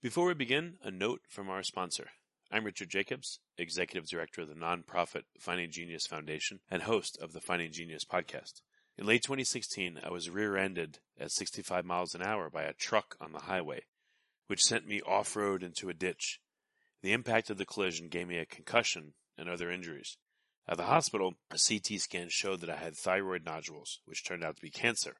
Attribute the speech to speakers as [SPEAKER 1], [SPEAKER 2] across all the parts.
[SPEAKER 1] Before we begin, a note from our sponsor. I'm Richard Jacobs, Executive Director of the nonprofit Finding Genius Foundation and host of the Finding Genius podcast. In late 2016, I was rear ended at 65 miles an hour by a truck on the highway, which sent me off road into a ditch. The impact of the collision gave me a concussion and other injuries. At the hospital, a CT scan showed that I had thyroid nodules, which turned out to be cancer.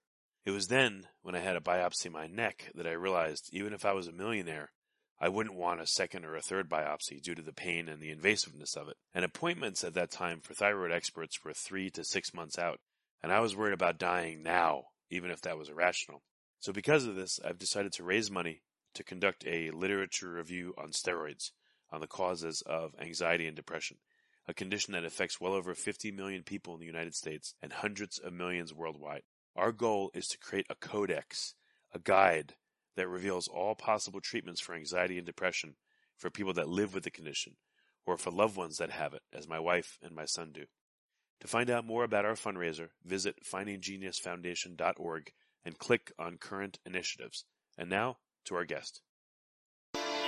[SPEAKER 1] It was then, when I had a biopsy of my neck, that I realized even if I was a millionaire, I wouldn't want a second or a third biopsy due to the pain and the invasiveness of it. And appointments at that time for thyroid experts were three to six months out, and I was worried about dying now, even if that was irrational. So because of this, I've decided to raise money to conduct a literature review on steroids on the causes of anxiety and depression, a condition that affects well over 50 million people in the United States and hundreds of millions worldwide. Our goal is to create a codex, a guide that reveals all possible treatments for anxiety and depression for people that live with the condition or for loved ones that have it, as my wife and my son do. To find out more about our fundraiser, visit findinggeniusfoundation.org and click on current initiatives. And now to our guest.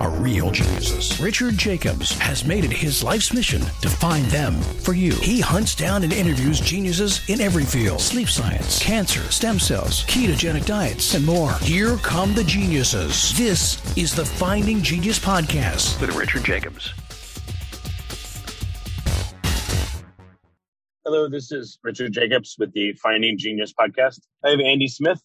[SPEAKER 2] are real geniuses. Richard Jacobs has made it his life's mission to find them for you. He hunts down and interviews geniuses in every field sleep science, cancer, stem cells, ketogenic diets, and more. Here come the geniuses. This is the Finding Genius Podcast
[SPEAKER 3] with Richard Jacobs.
[SPEAKER 4] Hello, this is Richard Jacobs with the Finding Genius Podcast. I have Andy Smith.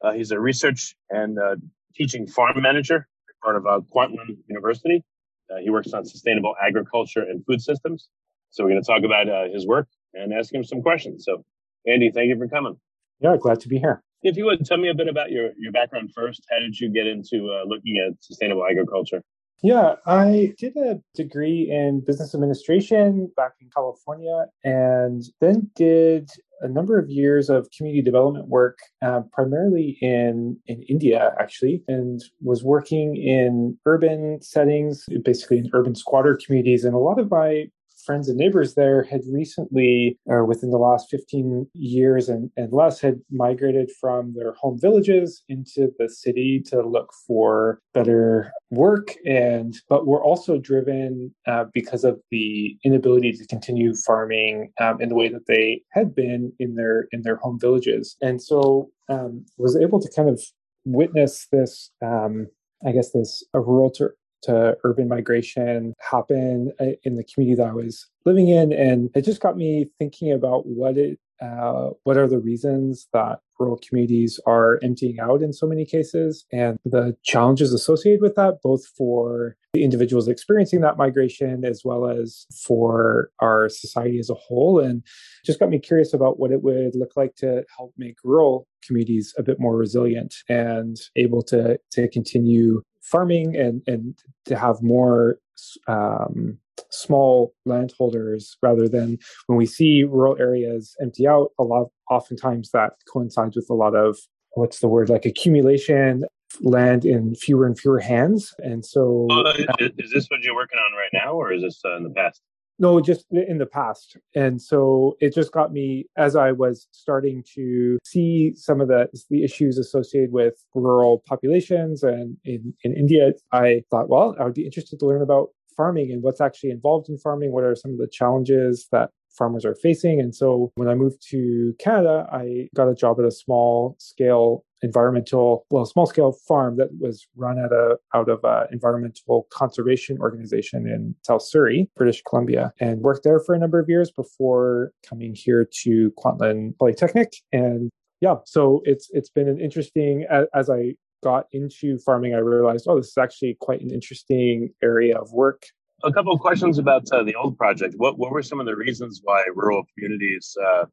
[SPEAKER 4] Uh, he's a research and uh, teaching farm manager part of uh, Kwantlen University. Uh, he works on sustainable agriculture and food systems. So we're going to talk about uh, his work and ask him some questions. So, Andy, thank you for coming.
[SPEAKER 5] Yeah, glad to be here.
[SPEAKER 4] If you would tell me a bit about your, your background first, how did you get into uh, looking at sustainable agriculture?
[SPEAKER 5] Yeah, I did a degree in business administration back in California and then did a number of years of community development work, uh, primarily in, in India, actually, and was working in urban settings, basically in urban squatter communities. And a lot of my friends and neighbors there had recently, or within the last 15 years and, and less, had migrated from their home villages into the city to look for better work. And but were also driven uh, because of the inability to continue farming um, in the way that they had been in their in their home villages. And so um, was able to kind of witness this. Um, I guess this a rural ter- to urban migration happen uh, in the community that I was living in, and it just got me thinking about what it uh, what are the reasons that rural communities are emptying out in so many cases and the challenges associated with that, both for the individuals experiencing that migration as well as for our society as a whole. And just got me curious about what it would look like to help make rural communities a bit more resilient and able to, to continue farming and, and to have more um, small landholders rather than when we see rural areas empty out a lot oftentimes that coincides with a lot of what's the word like accumulation land in fewer and fewer hands. And so
[SPEAKER 4] uh, is this what you're working on right now or is this uh, in the past
[SPEAKER 5] no just in the past and so it just got me as i was starting to see some of the the issues associated with rural populations and in, in india i thought well i would be interested to learn about farming and what's actually involved in farming. What are some of the challenges that farmers are facing? And so when I moved to Canada, I got a job at a small scale environmental, well, small scale farm that was run out of out of an environmental conservation organization in South Surrey, British Columbia, and worked there for a number of years before coming here to Kwantlen Polytechnic. And yeah, so it's it's been an interesting as, as I got into farming, I realized, oh, this is actually quite an interesting area of work.
[SPEAKER 4] A couple of questions about uh, the old project. What what were some of the reasons why rural communities uh,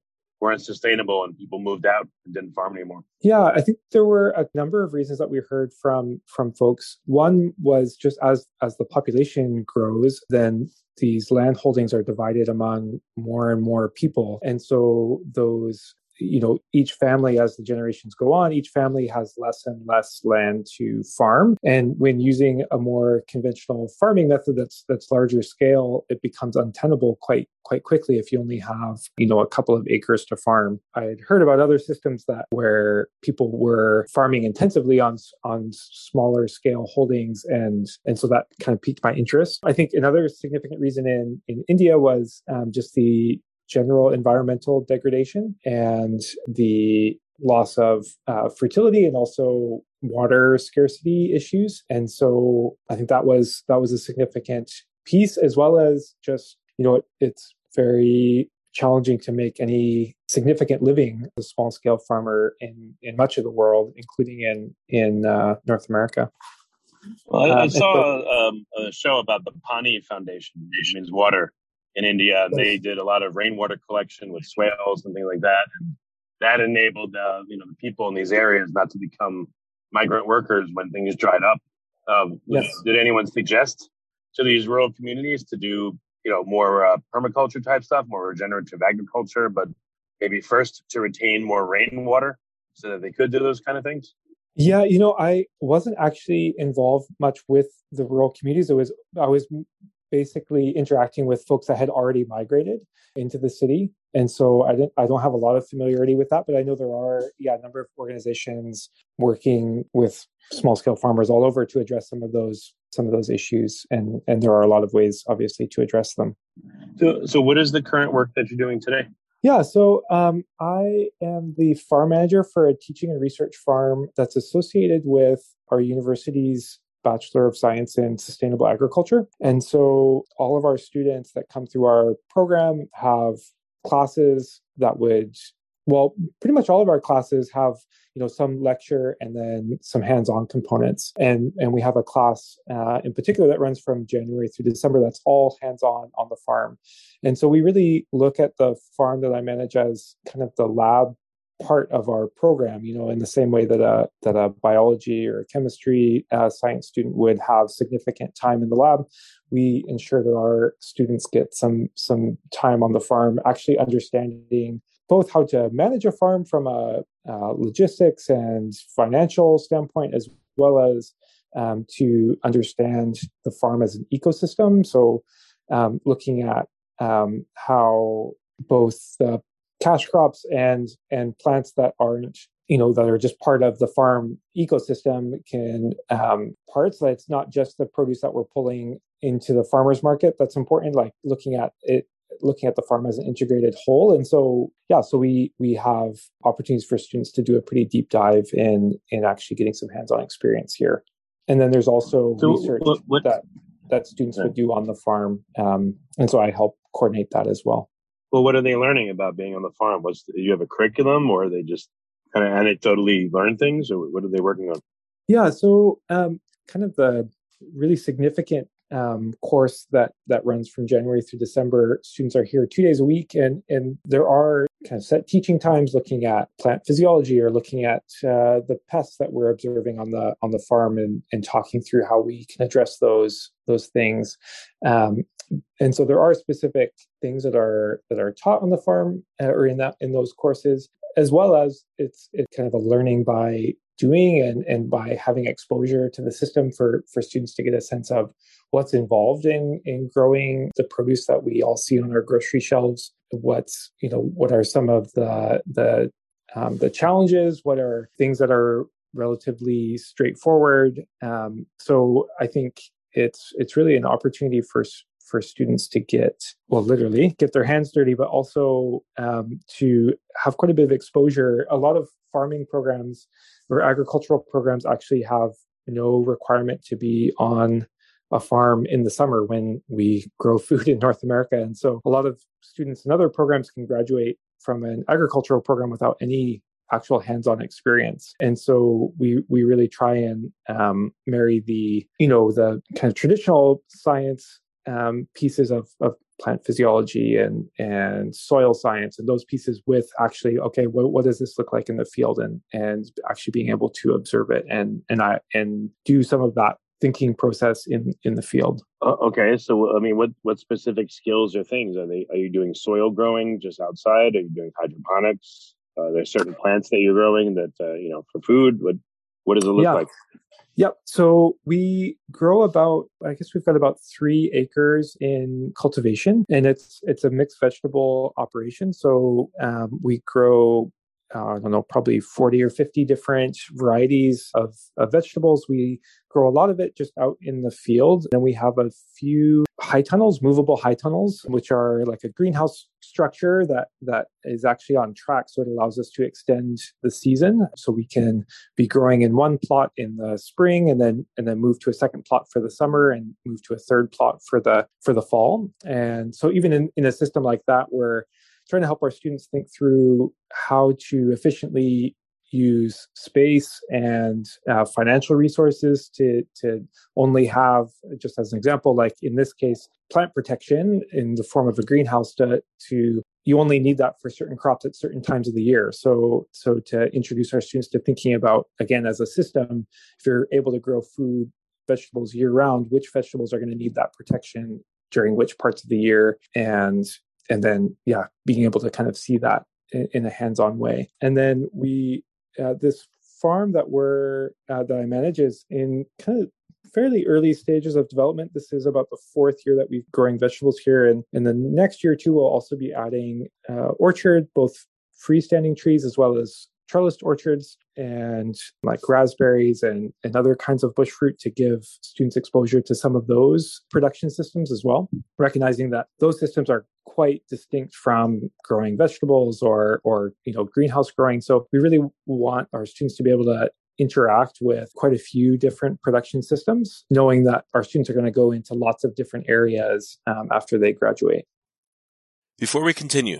[SPEAKER 4] weren't sustainable and people moved out and didn't farm anymore?
[SPEAKER 5] Yeah, I think there were a number of reasons that we heard from from folks. One was just as as the population grows, then these land holdings are divided among more and more people, and so those you know each family as the generations go on each family has less and less land to farm. And when using a more conventional farming method that's that's larger scale it becomes untenable quite quite quickly if you only have you know a couple of acres to farm. I had heard about other systems that where people were farming intensively on on smaller scale holdings and and so that kind of piqued my interest. I think another significant reason in in india was um, just the general environmental degradation and the loss of uh, fertility and also water scarcity issues. And so i think that was that was a significant piece as well as just you know it, it's very challenging to make any significant living as a small scale farmer in in much of the world including in in uh, north america.
[SPEAKER 4] Well, I, I um, saw so, um, a show about the Paani Foundation, which means water, in India. They did a lot of rainwater collection with swales and things like that, and that enabled uh, you know the people in these areas not to become migrant workers when things dried up. Um, yes. Did anyone suggest to these rural communities to do you know more uh, permaculture type stuff, more regenerative agriculture, but maybe first to retain more rainwater so that they could do those kind of things?
[SPEAKER 5] Yeah, you know, I wasn't actually involved much with the rural communities. It was I was basically interacting with folks that had already migrated into the city. And so I didn't I don't have a lot of familiarity with that, but I know there are yeah a number of organizations working with small scale farmers all over to address some of those some of those issues and and there are a lot of ways obviously to address them.
[SPEAKER 4] So so what is the current work that you're doing today?
[SPEAKER 5] Yeah, so um, I am the farm manager for a teaching and research farm that's associated with our university's Bachelor of Science in Sustainable Agriculture. And so all of our students that come through our program have classes that would well pretty much all of our classes have you know some lecture and then some hands-on components and and we have a class uh, in particular that runs from january through december that's all hands-on on the farm and so we really look at the farm that i manage as kind of the lab part of our program you know in the same way that a that a biology or a chemistry uh, science student would have significant time in the lab we ensure that our students get some some time on the farm actually understanding both how to manage a farm from a, a logistics and financial standpoint as well as um, to understand the farm as an ecosystem. So um, looking at um, how both the cash crops and and plants that aren't you know that are just part of the farm ecosystem can um, parts that it's not just the produce that we're pulling into the farmers market that's important like looking at it looking at the farm as an integrated whole. And so yeah so we we have opportunities for students to do a pretty deep dive in in actually getting some hands-on experience here. And then there's also so research what, what, that that students yeah. would do on the farm um, and so i help coordinate that as well
[SPEAKER 4] well, what are they learning about being on the farm? What's the, you have a curriculum, or are they just kind of anecdotally learn things, or what are they working on?
[SPEAKER 5] Yeah, so um, kind of the really significant um, course that that runs from January through December. Students are here two days a week, and and there are kind of set teaching times looking at plant physiology or looking at uh, the pests that we're observing on the on the farm and and talking through how we can address those those things. Um, and so there are specific things that are that are taught on the farm uh, or in that in those courses as well as it's it's kind of a learning by doing and, and by having exposure to the system for, for students to get a sense of what's involved in, in growing the produce that we all see on our grocery shelves, what's, you know, what are some of the, the, um, the challenges, what are things that are relatively straightforward. Um, so I think it's, it's really an opportunity for, for students to get, well, literally get their hands dirty, but also um, to have quite a bit of exposure. A lot of farming programs or agricultural programs actually have no requirement to be on a farm in the summer when we grow food in North America. And so a lot of students in other programs can graduate from an agricultural program without any actual hands-on experience and so we we really try and um, marry the you know the kind of traditional science um, pieces of, of plant physiology and and soil science and those pieces with actually okay what, what does this look like in the field and and actually being able to observe it and and I and do some of that thinking process in in the field.
[SPEAKER 4] Uh, okay, so I mean, what what specific skills or things are they? Are you doing soil growing just outside? Are you doing hydroponics? Uh, there's certain plants that you're growing that uh, you know for food. What what does it look
[SPEAKER 5] Yeah.
[SPEAKER 4] like?
[SPEAKER 5] Yep. So we grow about, I guess we've got about three acres in cultivation, and it's it's a mixed vegetable operation. So um, we grow, uh, I don't know, probably forty or fifty different varieties of, of vegetables. We grow a lot of it just out in the field. Then we have a few high tunnels, movable high tunnels, which are like a greenhouse structure that that is actually on track. So it allows us to extend the season. So we can be growing in one plot in the spring and then and then move to a second plot for the summer and move to a third plot for the for the fall. And so even in, in a system like that, we're trying to help our students think through how to efficiently use space and uh, financial resources to to only have just as an example like in this case plant protection in the form of a greenhouse to to you only need that for certain crops at certain times of the year. So so to introduce our students to thinking about again as a system if you're able to grow food vegetables year round which vegetables are going to need that protection during which parts of the year? And and then yeah being able to kind of see that in, in a hands-on way. And then we uh, this farm that we're uh, that I manage is in kind of fairly early stages of development. This is about the fourth year that we've growing vegetables here, and in the next year or two, we'll also be adding uh, orchard, both freestanding trees as well as trellised orchards and like raspberries and, and other kinds of bush fruit to give students exposure to some of those production systems as well recognizing that those systems are quite distinct from growing vegetables or or you know greenhouse growing. So we really want our students to be able to interact with quite a few different production systems knowing that our students are going to go into lots of different areas um, after they graduate.
[SPEAKER 1] Before we continue,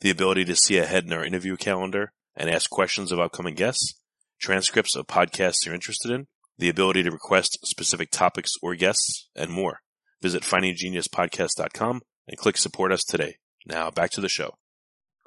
[SPEAKER 1] the ability to see ahead in our interview calendar and ask questions of upcoming guests, transcripts of podcasts you're interested in, the ability to request specific topics or guests, and more. Visit findinggeniuspodcast.com and click support us today. Now back to the show.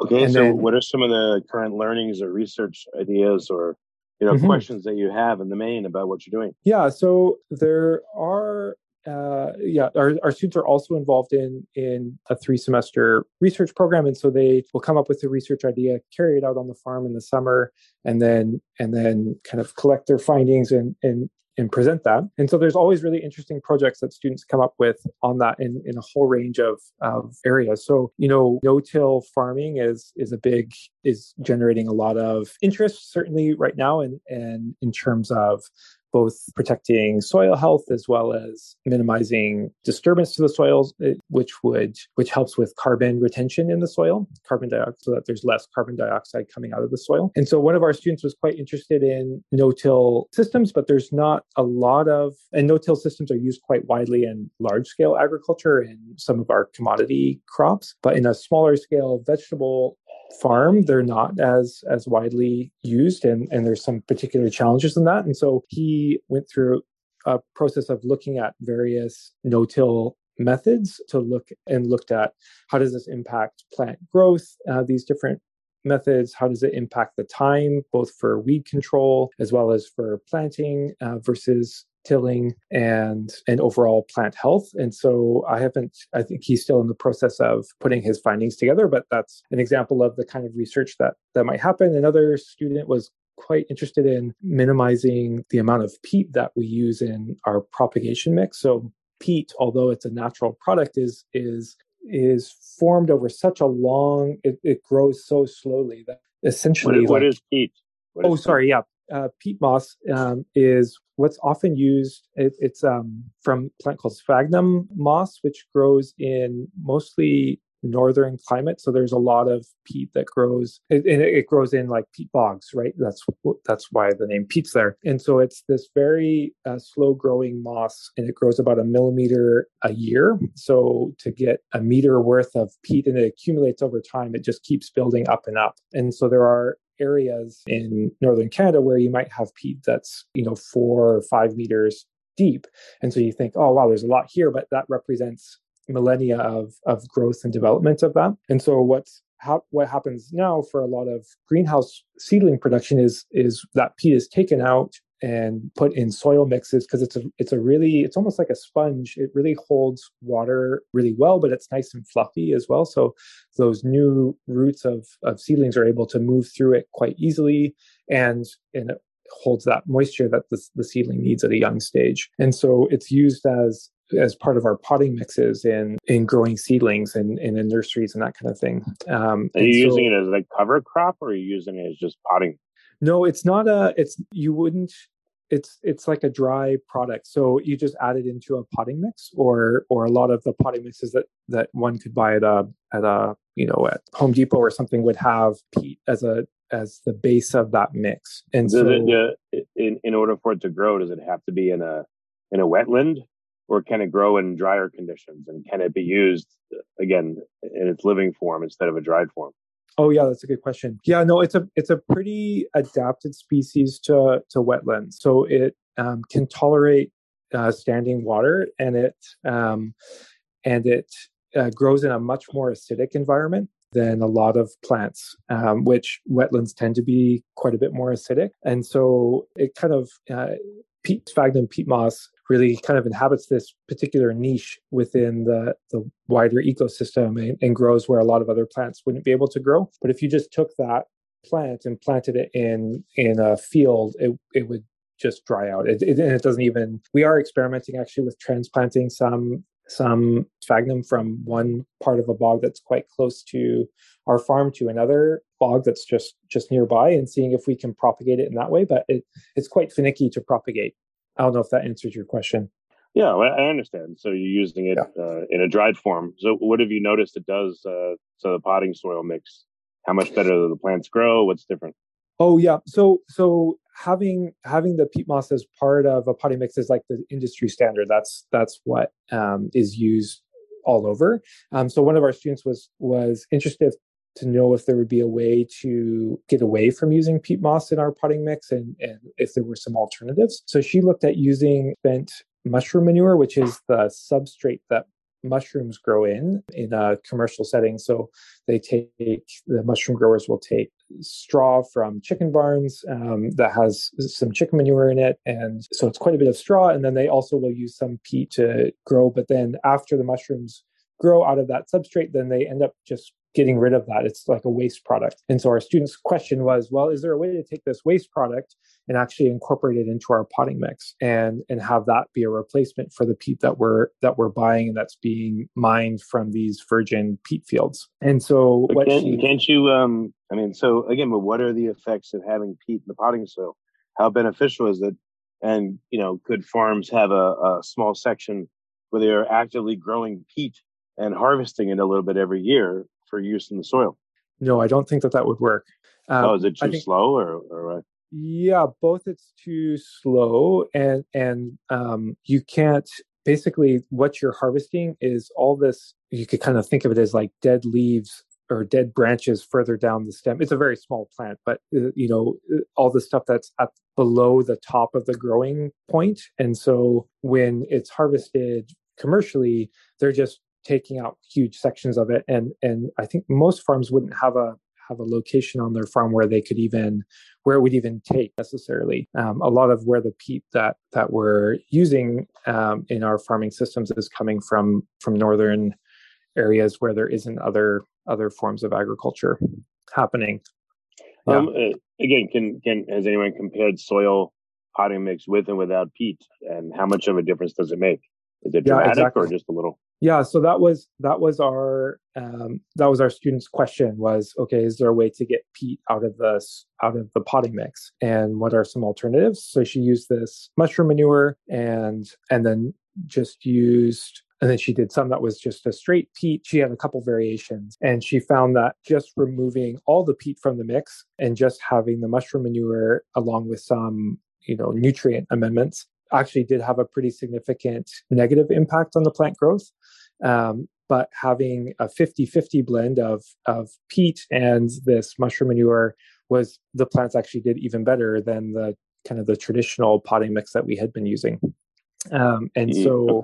[SPEAKER 4] Okay,
[SPEAKER 5] And
[SPEAKER 4] so
[SPEAKER 5] then-
[SPEAKER 4] what are some of the current learnings or research ideas or you know
[SPEAKER 5] Mhm.
[SPEAKER 4] questions that you have in the main about what you're doing?
[SPEAKER 5] Yeah, so there are uh, yeah, our, our students are also involved in in a three semester research program, and so they will come up with a research idea, carry it out on the farm in the summer, and then and then kind of collect their findings and and and present that. And so there's always really interesting projects that students come up with on that in, in a whole range of, of areas. So, you know, no-till farming is is a big is generating a lot of interest certainly right now and and in terms of both protecting soil health as well as minimizing disturbance to the soils, eh, which would which helps with carbon retention in the soil, carbon dioxide, so that there's less carbon dioxide coming out of the soil. And so one of our students was quite interested in no-till systems, but there's not a lot of and no-till systems are used quite widely in large-scale agriculture and some of our commodity crops, but in a smaller scale vegetable farm they're not as as widely used and and there's some particular challenges in that. And so he went through a process of looking at various no-till methods to look and looked at how does this impact plant growth uh, these different methods how does it impact the time both for weed control as well as for planting uh, versus tilling and and overall plant health. And so i haven't i think he's still in the process of putting his findings together but that's an example of the kind of research that that might happen. Another student was quite interested in minimizing the amount of peat that we use in our propagation mix. So peat although it's a natural product is is is formed over such a long it, it grows so slowly that essentially
[SPEAKER 4] what
[SPEAKER 5] like-
[SPEAKER 4] is peat? What
[SPEAKER 5] oh
[SPEAKER 4] is
[SPEAKER 5] sorry yeah. Uh, peat moss um, is what's often used it, it's um, from a plant called sphagnum moss which grows in mostly northern climate. So there's a lot of peat that grows, and it, it, grows in like peat bogs, right? That's that's why the name peat's there. And so it's this very uh, slow growing moss, and it grows about a millimeter a year. So to get a meter worth of peat, and it accumulates over time, it just keeps building up and up. And so there are areas in northern Canada where you might have peat that's you know four or five meters deep, and so you think, oh wow, there's a lot here, but that represents millennia of of growth and development of that. And so what's ha- what happens now for a lot of greenhouse seedling production is is that peat is taken out and put in soil mixes because it's a it's a really it's almost like a sponge. It really holds water really well but it's nice and fluffy as well. So those new roots of of seedlings are able to move through it quite easily and and it holds that moisture that the, the seedling needs at a young stage. And so it's used as as part of our potting mixes in in growing seedlings and, and in nurseries and that kind of thing.
[SPEAKER 4] Um, are you so, using it as a cover crop or are you using it as just potting
[SPEAKER 5] no, it's not a. It's you wouldn't. It's it's like a dry product. So you just add it into a potting mix, or or a lot of the potting mixes that that one could buy at a at a you know at Home Depot or something would have peat as a as the base of that mix. And does so,
[SPEAKER 4] it, in in order for it to grow, does it have to be in a in a wetland, or can it grow in drier conditions? And can it be used again in its living form instead of a dried form?
[SPEAKER 5] Oh yeah, that's a good question. Yeah, no, it's a it's a pretty adapted species to to wetlands. So it um, can tolerate uh, standing water, and it um, and it uh, grows in a much more acidic environment than a lot of plants, um, which wetlands tend to be quite a bit more acidic, and so it kind of uh, peat sphagnum peat moss really kind of inhabits this particular niche within the, the wider ecosystem and, and, grows where a lot of other plants wouldn't be able to grow. But if you just took that plant and planted it in in a field, it it would just dry out. It, it, it doesn't even. We are experimenting actually with transplanting some some sphagnum from one part of a bog that's quite close to our farm to another bog that's just just nearby and seeing if we can propagate it in that way but it, it's quite finicky to propagate I don't know if that answers your question.
[SPEAKER 4] Yeah, well, I understand. So you're using it yeah. uh, in a dried form. So what have you noticed it does uh, to the potting soil mix? How much better do the plants grow? What's different?
[SPEAKER 5] Oh yeah, so so having having the peat moss as part of a potting mix is like the industry standard. That's that's what um, is used all over. Um, so one of our students was was interested to know if there would be a way to get away from using peat moss in our potting mix and, and if there were some alternatives. So she looked at using spent mushroom manure, which is the substrate that mushrooms grow in in a commercial setting. So they take the mushroom growers will take straw from chicken barns um, that has some chicken manure in it, and so it's quite a bit of straw. And then they also will use some peat to grow. But then after the mushrooms grow out of that substrate, then they end up just getting rid of that. It's like a waste product. And so our students' question was, well, is there a way to take this waste product and actually incorporate it into our potting mix and and have that be a replacement for the peat that we're that we're buying and that's being mined from these virgin peat fields. And so
[SPEAKER 4] what can't, she, can't you um I mean so again, but what are the effects of having peat in the potting soil? How beneficial is it? And you know, could farms have a, a small section where they are actively growing peat and harvesting it a little bit every year for use in the soil?
[SPEAKER 5] No, I don't think that that would work.
[SPEAKER 4] Um, oh, is it too think, slow or, or what?
[SPEAKER 5] Yeah, both it's too slow and and um, you can't basically what you're harvesting is all this you could kind of think of it as like dead leaves or dead branches further down the stem. It's a very small plant, but uh, you know all the stuff that's at below the top of the growing point. And so when it's harvested commercially, they're just taking out huge sections of it. And and i think most farms wouldn't have a have a location on their farm where they could even where it would even take necessarily. Um, a lot of where the peat that that we're using um, in our farming systems is coming from from northern areas where there isn't other other forms of agriculture happening.
[SPEAKER 4] Yeah. um, uh, again can can has anyone compared soil potting mix with and without peat? And how much of a difference does it make? Is it dramatic yeah, exactly. or just a little
[SPEAKER 5] yeah so that was that was our um, that was our students question was okay is there a way to get peat out of this out of the potting mix and what are some alternatives so she used this mushroom manure and and then just used and then she did some that was just a straight peat. She had a couple variations, and she found that just removing all the peat from the mix and just having the mushroom manure along with some, you know, nutrient amendments actually did have a pretty significant negative impact on the plant growth. Um, but having a 50-50 blend of of peat and this mushroom manure was the plants actually did even better than the kind of the traditional potting mix that we had been using. Um, and so,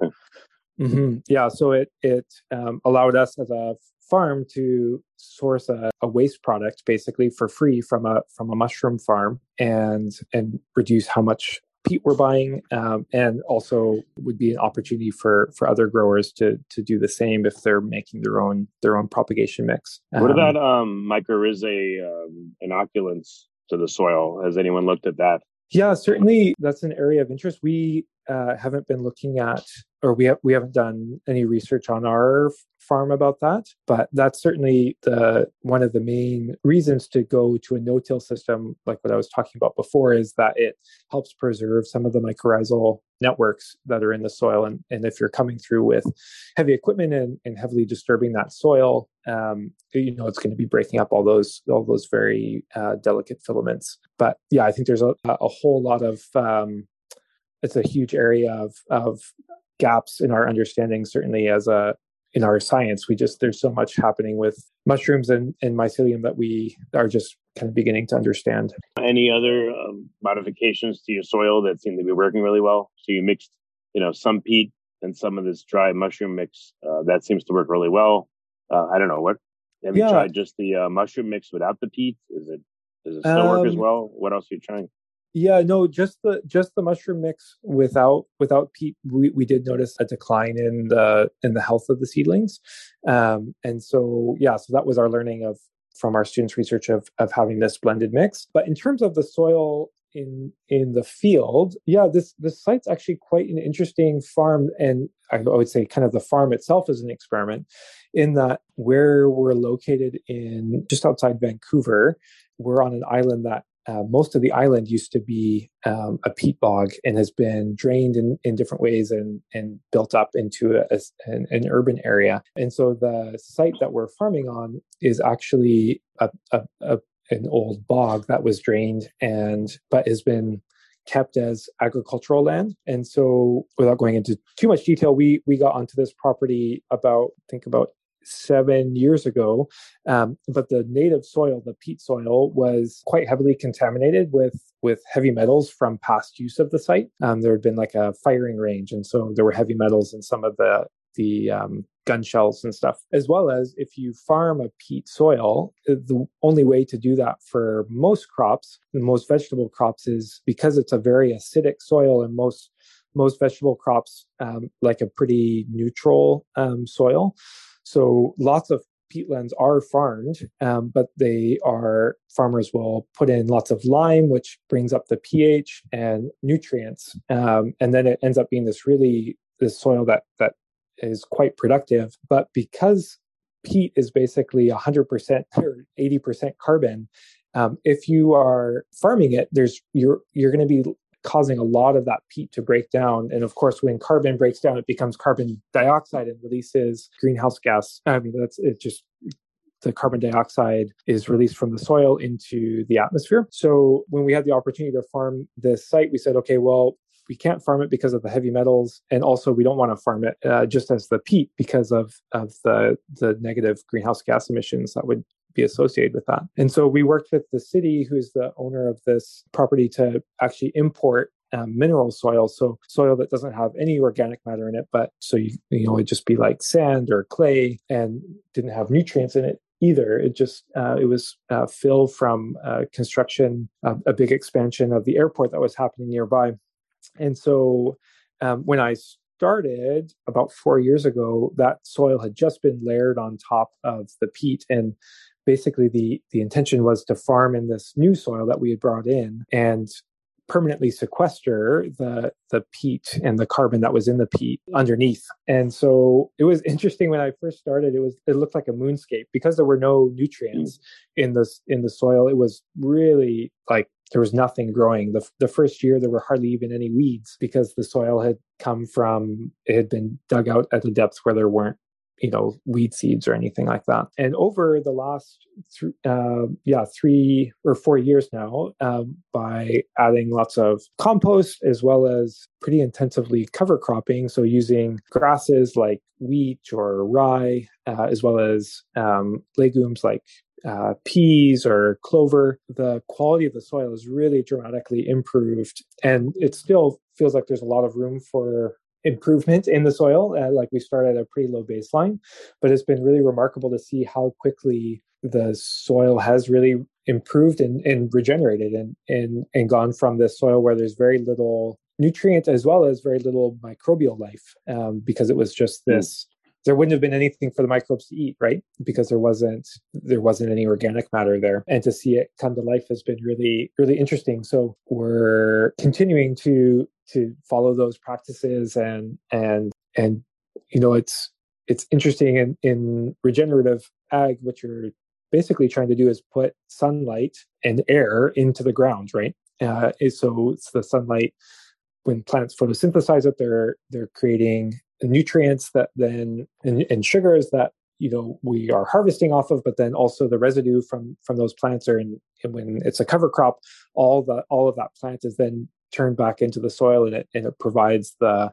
[SPEAKER 5] mm-hmm, yeah, so it it um, allowed us as a farm to source a, a, waste product basically for free from a from a mushroom farm and and reduce how much peat we're buying um, and also would be an opportunity for for other growers to to do the same if they're making their own their own propagation mix.
[SPEAKER 4] What um, about um mycorrhizae um, inoculants to the soil? Has anyone looked at that?
[SPEAKER 5] Yeah certainly that's an area of interest. We uh, haven't been looking at or we have we haven't done any research on our farm about that but that's certainly the one of the main reasons to go to a no-till system like what i was talking about before is that it helps preserve some of the mycorrhizal networks that are in the soil. And, and if you're coming through with heavy equipment and, and heavily disturbing that soil um, you know it's going to be breaking up all those all those very uh, delicate filaments. But yeah i think there's a, a whole lot of um, it's a huge area of of gaps in our understanding certainly as a in our science we just there's so much happening with mushrooms and, and mycelium that we are just kind of beginning to understand.
[SPEAKER 4] Any other um, modifications to your soil that seem to be working really well? So you mixed you know some peat and some of this dry mushroom mix uh, that seems to work really well. Uh, i don't know what have yeah. you tried just the uh, mushroom mix without the peat? Is it does it still um, work as um, well? What else are you trying
[SPEAKER 5] yeah, no, just the just the mushroom mix without without peat, we, we did notice a decline in the in the health of the seedlings, um, and so yeah, so that was our learning of from our students' research of of having this blended mix. But in terms of the soil in in the field, yeah, this this site's actually quite an interesting farm, and I would say kind of the farm itself is an experiment, in that where we're located in just outside Vancouver, we're on an island that uh, most of the island used to be um, a peat bog and has been drained in, in different ways and, and built up into a, a, an, an, urban area. And so the site that we're farming on is actually a, a, an old bog that was drained and but has been kept as agricultural land. And so without going into too much detail, we we got onto this property about I think about seven years ago. Um, but the native soil, the peat soil, was quite heavily contaminated with with heavy metals from past use of the site. Um, there had been like a firing range, and so there were heavy metals in some of the the um, gun shells and stuff. As well as if you farm a peat soil, the only way to do that for most crops, most vegetable crops, is because it's a very acidic soil, and most most vegetable crops um, like a pretty neutral um, soil. So lots of peatlands are farmed, um, but they are farmers will put in lots of lime, which brings up the pH and nutrients, um, and then it ends up being this really this soil that that is quite productive. But because peat is basically 100% or 80% carbon, um, if you are farming it, there's you're you're going to be causing a lot of that peat to break down. And of course, when carbon breaks down, it becomes carbon dioxide and releases greenhouse gas. I mean, that's it just the carbon dioxide is released from the soil into the atmosphere. So when we had the opportunity to farm this site, we said, okay, well, we can't farm it because of the heavy metals, and also we don't want to farm it uh, just as the peat because of of the the negative greenhouse gas emissions that would be associated with that. And so we worked with the city, who's the owner of this property, to actually import um, mineral soil, so soil that doesn't have any organic matter in it, but so you you know it'd just be like sand or clay and didn't have nutrients in it either. It just uh, it was uh, fill from uh, construction, a big expansion of the airport that was happening nearby, and so um, when I started about four years ago, that soil had just been layered on top of the peat and basically the the intention was to farm in this new soil that we had brought in and permanently sequester the the peat and the carbon that was in the peat underneath. And so it was interesting when I first started. It was it looked like a moonscape because there were no nutrients mm. in the in the soil. It was really like there was nothing growing. The, the first year, there were hardly even any weeds because the soil had come from, it had been dug out at the depths where there weren't you know weed seeds or anything like that and over the last th- uh, yeah three or four years now um, by adding lots of compost as well as pretty intensively cover cropping so using grasses like wheat or rye uh, as well as um, legumes like uh, peas or clover, the quality of the soil is really dramatically improved. And it still feels like there's a lot of room for improvement in the soil. Uh, like we start at a pretty low baseline, but it's been really remarkable to see how quickly the soil has really improved and, and regenerated and, and, and gone from this soil where there's very little nutrient as well as very little microbial life um, because it was just hmm. this there wouldn't have been anything for the microbes to eat right because there wasn't there wasn't any organic matter there and to see it come to life has been really really interesting so we're continuing to to follow those practices and and and you know it's it's interesting in in regenerative ag what you're basically trying to do is put sunlight and air into the ground right? Uh, so it's the sunlight when plants photosynthesize it they're they're creating nutrients that then and, and, sugars that you know we are harvesting off of but then also the residue from from those plants are in and when it's a cover crop all the all of that plant is then turned back into the soil and it and it provides the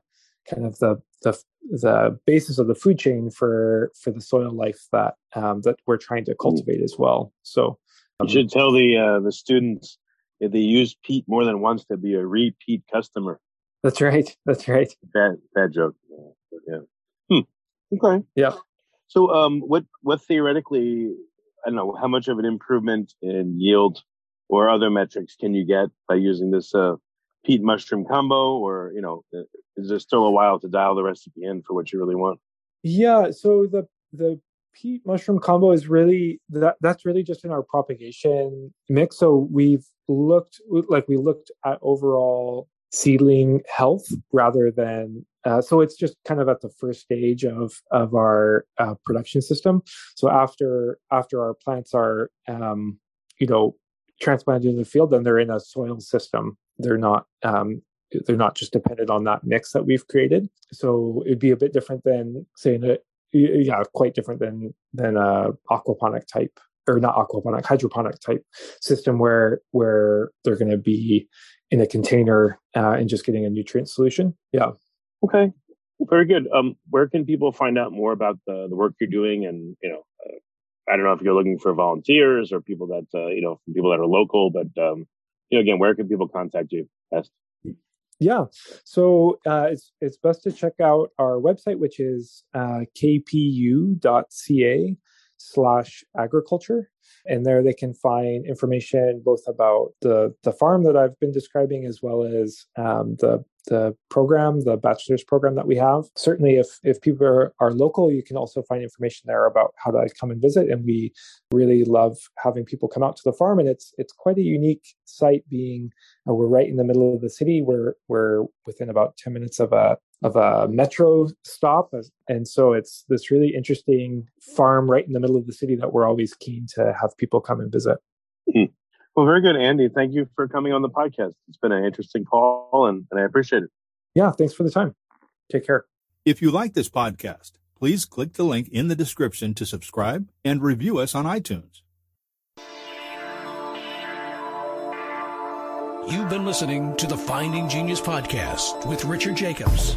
[SPEAKER 5] kind of the the the basis of the food chain for for the soil life that um, that we're trying to cultivate as well so
[SPEAKER 4] um, you should tell the uh, the students if they use peat more than once to be a repeat customer
[SPEAKER 5] that's right. That's right.
[SPEAKER 4] Bad bad joke. Yeah. Hmm. Okay.
[SPEAKER 5] Yeah.
[SPEAKER 4] So um what what theoretically I don't know, how much of an improvement in yield or other metrics can you get by using this uh peat mushroom combo or you know is there still a while to dial the recipe in for what you really want?
[SPEAKER 5] Yeah so the the peat mushroom combo is really that that's really just in our propagation mix. So we've looked like we looked at overall seedling health rather than uh, so it's just kind of at the first stage of of our uh, production system. So after after our plants are um, you know transplanted in the field then they're in a soil system they're not um, they're not just dependent on that mix that we've created so it'd be a bit different than saying that yeah quite different than than a aquaponic type or not aquaponic hydroponic type system where where they're going to be in a container uh, and just getting a nutrient solution. Yeah.
[SPEAKER 4] Okay. Very good. Um, where can people find out more about the, the work you're doing? And, you know, uh, I don't know if you're looking for volunteers or people that, uh, you know, people that are local, but, um, you know, again, where can people contact you best?
[SPEAKER 5] Yeah, so uh, it's it's best to check out our website, which is uh, kpu.ca slash agriculture. And there they can find information both about the, the farm that I've been describing as well as um, the the program, the bachelor's program that we have. Certainly, if if people are, are local, you can also find information there about how to come and visit. And we really love having people come out to the farm, and it's it's quite a unique site. Being uh, we're right in the middle of the city. We're we're within about ten minutes of a of a metro stop, and so it's this really interesting farm right in the middle of the city that we're always keen to have people come and visit.
[SPEAKER 4] Mm-hmm. Well, very good, Andy. Thank you for coming on the podcast. It's been an interesting call, and, and I appreciate it.
[SPEAKER 5] Yeah, thanks for the time. Take care.
[SPEAKER 6] If you like this podcast, please click the link in the description to subscribe and review us on iTunes.
[SPEAKER 2] You've been listening to the Finding Genius podcast with Richard Jacobs.